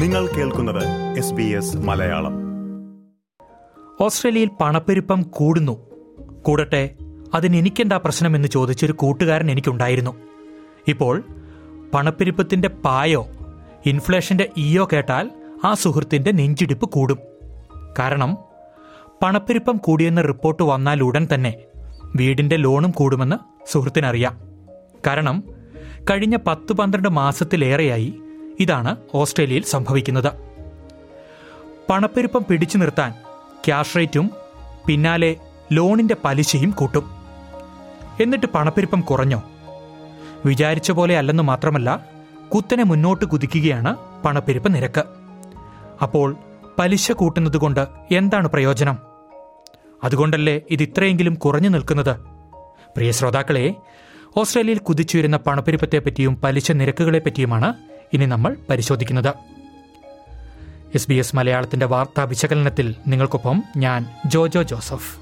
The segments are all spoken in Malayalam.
നിങ്ങൾ കേൾക്കുന്നത് എസ് ബി എസ് മലയാളം. ഓസ്ട്രേലിയയിൽ പണപ്പെരുപ്പം കൂടുന്നു. കൂടട്ടെ അതിന് എനിക്കെന്താ പ്രശ്നമെന്ന് ചോദിച്ചൊരു കൂട്ടുകാരൻ എനിക്കുണ്ടായിരുന്നു. ഇപ്പോൾ പണപ്പെരുപ്പത്തിന്റെ പായോ ഇൻഫ്ലേഷന്റെ ഇയോ കേട്ടാൽ ആ സുഹൃത്തിന്റെ നെഞ്ചിടിപ്പ് കൂടും. കാരണം പണപ്പെരുപ്പം കൂടിയെന്ന റിപ്പോർട്ട് വന്നാൽ ഉടൻ തന്നെ വീടിന്റെ ലോണും കൂടുമെന്ന് സുഹൃത്തിനറിയാം. കാരണം കഴിഞ്ഞ പത്ത് പന്ത്രണ്ട് മാസത്തിലേറെയായി ഇതാണ് ഓസ്ട്രേലിയയിൽ സംഭവിക്കുന്നത്. പണപ്പെരുപ്പം പിടിച്ചു നിർത്താൻ ക്യാഷ് റേറ്റും പിന്നാലെ ലോണിന്റെ പലിശയും കൂട്ടും. എന്നിട്ട് പണപ്പെരുപ്പം കുറഞ്ഞോ? വിചാരിച്ച പോലെ അല്ലെന്ന് മാത്രമല്ല കുത്തനെ മുന്നോട്ട് കുതിക്കുകയാണ് പണപ്പെരുപ്പ് നിരക്ക്. അപ്പോൾ പലിശ കൂട്ടുന്നതുകൊണ്ട് എന്താണ് പ്രയോജനം? അതുകൊണ്ടല്ലേ ഇത് ഇത്രയെങ്കിലും കുറഞ്ഞു നിൽക്കുന്നത്? പ്രിയ ശ്രോതാക്കളെ ഓസ്ട്രേലിയയിൽ കുതിച്ചുയരുന്ന പണപ്പെരുപ്പത്തെപ്പറ്റിയും പലിശ നിരക്കുകളെപ്പറ്റിയുമാണ് ഇനി നമ്മൾ പരിശോധിക്കുന്നത്. എസ് ബി എസ് മലയാളത്തിന്റെ വാർത്താ വിശകലനത്തിൽ നിങ്ങൾക്കൊപ്പം ഞാൻ ജോജോ ജോസഫ്.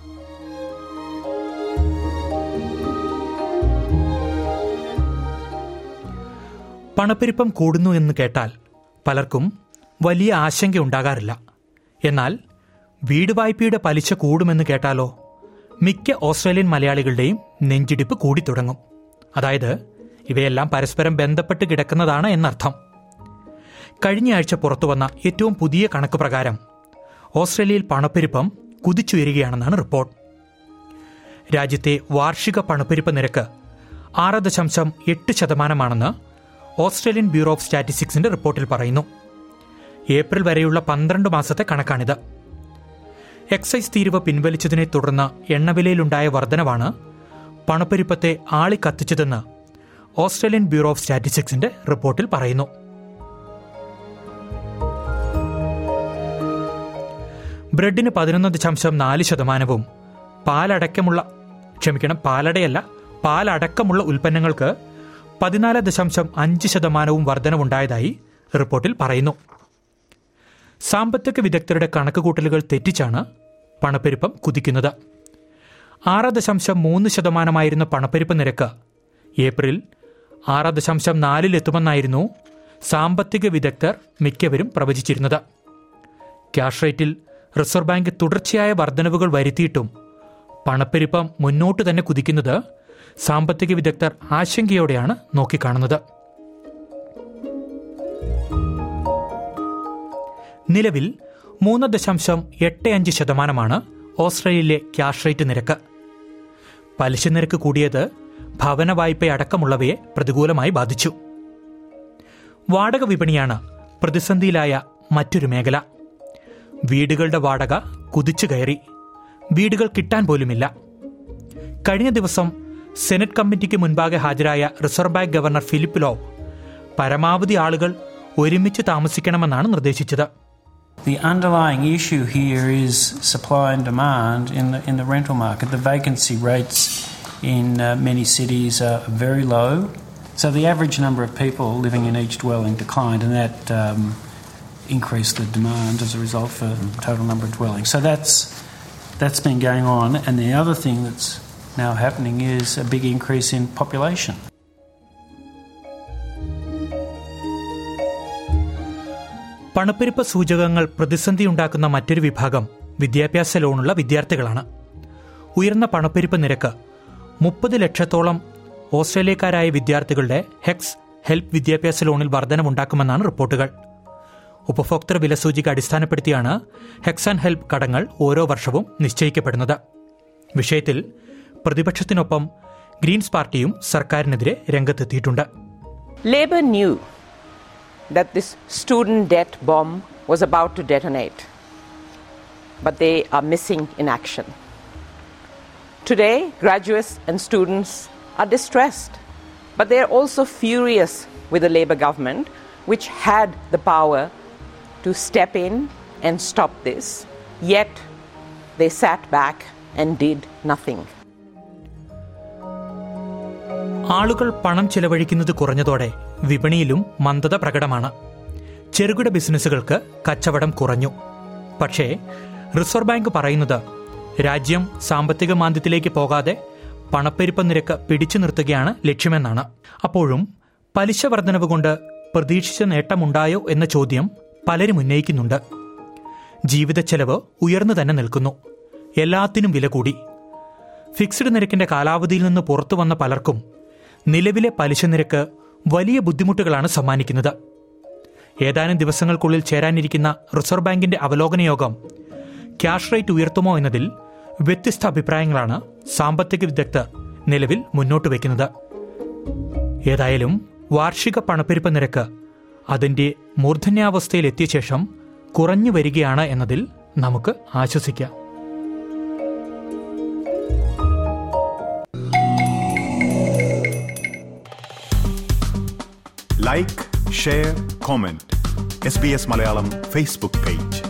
പണപ്പെരുപ്പം കൂടുന്നു എന്ന് കേട്ടാൽ പലർക്കും വലിയ ആശങ്ക ഉണ്ടാകാറില്ല എന്നാൽ വീട് വായ്പയുടെ പലിശ കൂടുമെന്ന് കേട്ടാലോ മിക്ക ഓസ്ട്രേലിയൻ മലയാളികളുടെയും നെഞ്ചിടിപ്പ് കൂടിത്തുടങ്ങും. അതായത് ഇവയെല്ലാം പരസ്പരം ബന്ധപ്പെട്ട് കിടക്കുന്നതാണ് എന്നർത്ഥം. കഴിഞ്ഞയാഴ്ച പുറത്തുവന്ന ഏറ്റവും പുതിയ കണക്ക് പ്രകാരം ഓസ്ട്രേലിയയിൽ പണപ്പെരുപ്പം കുതിച്ചുയരുകയാണെന്നാണ് റിപ്പോർട്ട്. രാജ്യത്തെ വാർഷിക പണപ്പെരുപ്പ നിരക്ക് ആറ് ദശാംശം എട്ട് ശതമാനമാണെന്ന് ഓസ്ട്രേലിയൻ ബ്യൂറോ ഓഫ് സ്റ്റാറ്റിസ്റ്റിക്സിന്റെ റിപ്പോർട്ടിൽ പറയുന്നു. ഏപ്രിൽ വരെയുള്ള പന്ത്രണ്ട് മാസത്തെ കണക്കാണിത്. എക്സൈസ് തീരുവ പിൻവലിച്ചതിനെ തുടർന്ന് എണ്ണവിലയിലുണ്ടായ വർധനവാണ് പണപ്പെരുപ്പത്തെ ആളിക്കത്തിച്ചതെന്ന് ഓസ്ട്രേലിയൻ ബ്യൂറോ ഓഫ് സ്റ്റാറ്റിസ്റ്റിക്സിന്റെ റിപ്പോർട്ടിൽ പറയുന്നു. ബ്രെഡിന് പതിനൊന്ന് ദശാംശം നാല് ശതമാനവും. പാലടക്കമുള്ള ക്ഷമിക്കണം പാലടയല്ല പാലടക്കമുള്ള ഉൽപ്പന്നങ്ങൾക്ക് പതിനാല് ദശാംശം അഞ്ച് ശതമാനവും വർധനവുണ്ടായതായി റിപ്പോർട്ടിൽ പറയുന്നു. സാമ്പത്തിക വിദഗ്ധരുടെ കണക്കുകൂട്ടലുകൾ തെറ്റിച്ചാണ് പണപ്പെരുപ്പം കുതിക്കുന്നത്. ആറ് ദശാംശം മൂന്ന് ശതമാനമായിരുന്ന പണപ്പെരുപ്പ് നിരക്ക് ഏപ്രിൽ ആറ് ദശാംശം നാലിലെത്തുമെന്നായിരുന്നു സാമ്പത്തിക വിദഗ്ധർ മിക്കവരും പ്രവചിച്ചിരുന്നത്. ക്യാഷ് റേറ്റിൽ റിസർവ് ബാങ്ക് തുടർച്ചയായ വർധനവുകൾ വരുത്തിയിട്ടും പണപ്പെരുപ്പം മുന്നോട്ട് തന്നെ കുതിക്കുന്നത് സാമ്പത്തിക വിദഗ്ധർ ആശങ്കയോടെയാണ് നോക്കിക്കാണുന്നത്. നിലവിൽ മൂന്ന് ദശാംശം എട്ട് അഞ്ച് ശതമാനമാണ് ഓസ്ട്രേലിയയിലെ ക്യാഷ് റേറ്റ് നിരക്ക്. പലിശ നിരക്ക് കൂടിയത് ഭവന വായ്പയടക്കമുള്ളവയെ പ്രതികൂലമായി ബാധിച്ചു. വാടക വിപണിയാണ് പ്രതിസന്ധിയിലായ മറ്റൊരു മേഖല. വീടുകളുടെ വാടക കുതിച്ചു കയറി വീടുകൾ കിട്ടാൻ പോലുമില്ല കഴിഞ്ഞ ദിവസം സെനറ്റ് കമ്മിറ്റിക്ക് മുൻപാകെ ഹാജരായ reserve bank governor Philip Lowe പരമാവധി ആളുകൾ ഒരുമിച്ച് താമസിക്കണമെന്നാണ് നിർദ്ദേശിച്ചത് The underlying issue here is supply and demand in the, in the rental market. The vacancy rates in uh, many cities are very low. So the average number of people living in each dwelling declined, and that um, increased the demand as a result for total number of dwellings. So that's that's been going on, and the other thing that's now happening is a big increase in population. പണപ്പെരുപ്പ സൂചകങ്ങൾ പ്രതിസന്ധി ഉണ്ടാക്കുന്ന മറ്റൊരു വിഭാഗം വിദ്യാഭ്യാസ ലോണുള്ള വിദ്യാർത്ഥികളാണ് ഉയർന്ന പണപ്പെരുപ്പ് നിരക്ക് മുപ്പത് ലക്ഷത്തോളം ഓസ്ട്രേലിയക്കാരായ വിദ്യാർത്ഥികളുടെ ഹെക്സ് ഹെൽപ്പ് വിദ്യാഭ്യാസ ലോണിൽ വർധനമുണ്ടാക്കുമെന്നാണ് റിപ്പോർട്ടുകൾ ഉപഭോക്തൃ വിലസൂചിക അടിസ്ഥാനപ്പെടുത്തിയാണ് ഹെക്സ് ആൻഡ് ഹെൽപ്പ് കടങ്ങൾ ഓരോ വർഷവും നിശ്ചയിക്കപ്പെടുന്നത്. വിഷയത്തിൽ പ്രതിപക്ഷത്തിനൊപ്പം ഗ്രീൻസ് പാർട്ടിയും സർക്കാരിനെതിരെ രംഗത്തെത്തിയിട്ടുണ്ട്. Labor knew that this student debt bomb was about to detonate but they are missing in action today graduates and students are distressed but they are also furious with Labor government which had the power to step in and stop this, yet they sat back and did nothing. ആളുകൾ പണം ചെലവഴിക്കുന്നത് കുറഞ്ഞതോടെ വിപണിയിലും മന്ദത പ്രകടമാണ്. ചെറുകിട ബിസിനസ്സുകൾക്ക് കച്ചവടം കുറഞ്ഞു. പക്ഷേ റിസർവ് ബാങ്ക് പറയുന്നത് രാജ്യം സാമ്പത്തിക മാന്ദ്യത്തിലേക്ക് പോകാതെ പണപ്പെരുപ്പ നിരക്ക് പിടിച്ചു നിർത്തുകയാണ് ലക്ഷ്യമെന്നാണ്. അപ്പോഴും പലിശ വർധനവ് കൊണ്ട് പ്രതീക്ഷിച്ച നേട്ടമുണ്ടായോ എന്ന ചോദ്യം പലരും ഉന്നയിക്കുന്നുണ്ട്. ജീവിത ചെലവ് ഉയർന്നു തന്നെ നിൽക്കുന്നു. എല്ലാത്തിനും വില കൂടി. ഫിക്സ്ഡ് നിരക്കിന്റെ കാലാവധിയിൽ നിന്ന് പുറത്തു വന്ന പലർക്കും നിലവിലെ പലിശ നിരക്ക് വലിയ ബുദ്ധിമുട്ടുകളാണ് സമ്മാനിക്കുന്നത്. ഏതാനും ദിവസങ്ങൾക്കുള്ളിൽ ചേരാനിരിക്കുന്ന റിസർവ് ബാങ്കിന്റെ അവലോകന യോഗം ക്യാഷ് റേറ്റ് ഉയർത്തുമോ എന്നതിൽ വ്യത്യസ്ത അഭിപ്രായങ്ങളാണ് സാമ്പത്തിക വിദഗ്ധർ നിലവിൽ മുന്നോട്ട് വയ്ക്കുന്നത്. ഏതായാലും വാർഷിക പണപ്പെരുപ്പ നിരക്ക് അതിന്റെ മൂർധന്യാവസ്ഥയിൽ എത്തിയ ശേഷം കുറഞ്ഞു വരികയാണ് എന്നതിൽ നമുക്ക് ആശ്വസിക്കാം. Like share comment S B S Malayalam Facebook page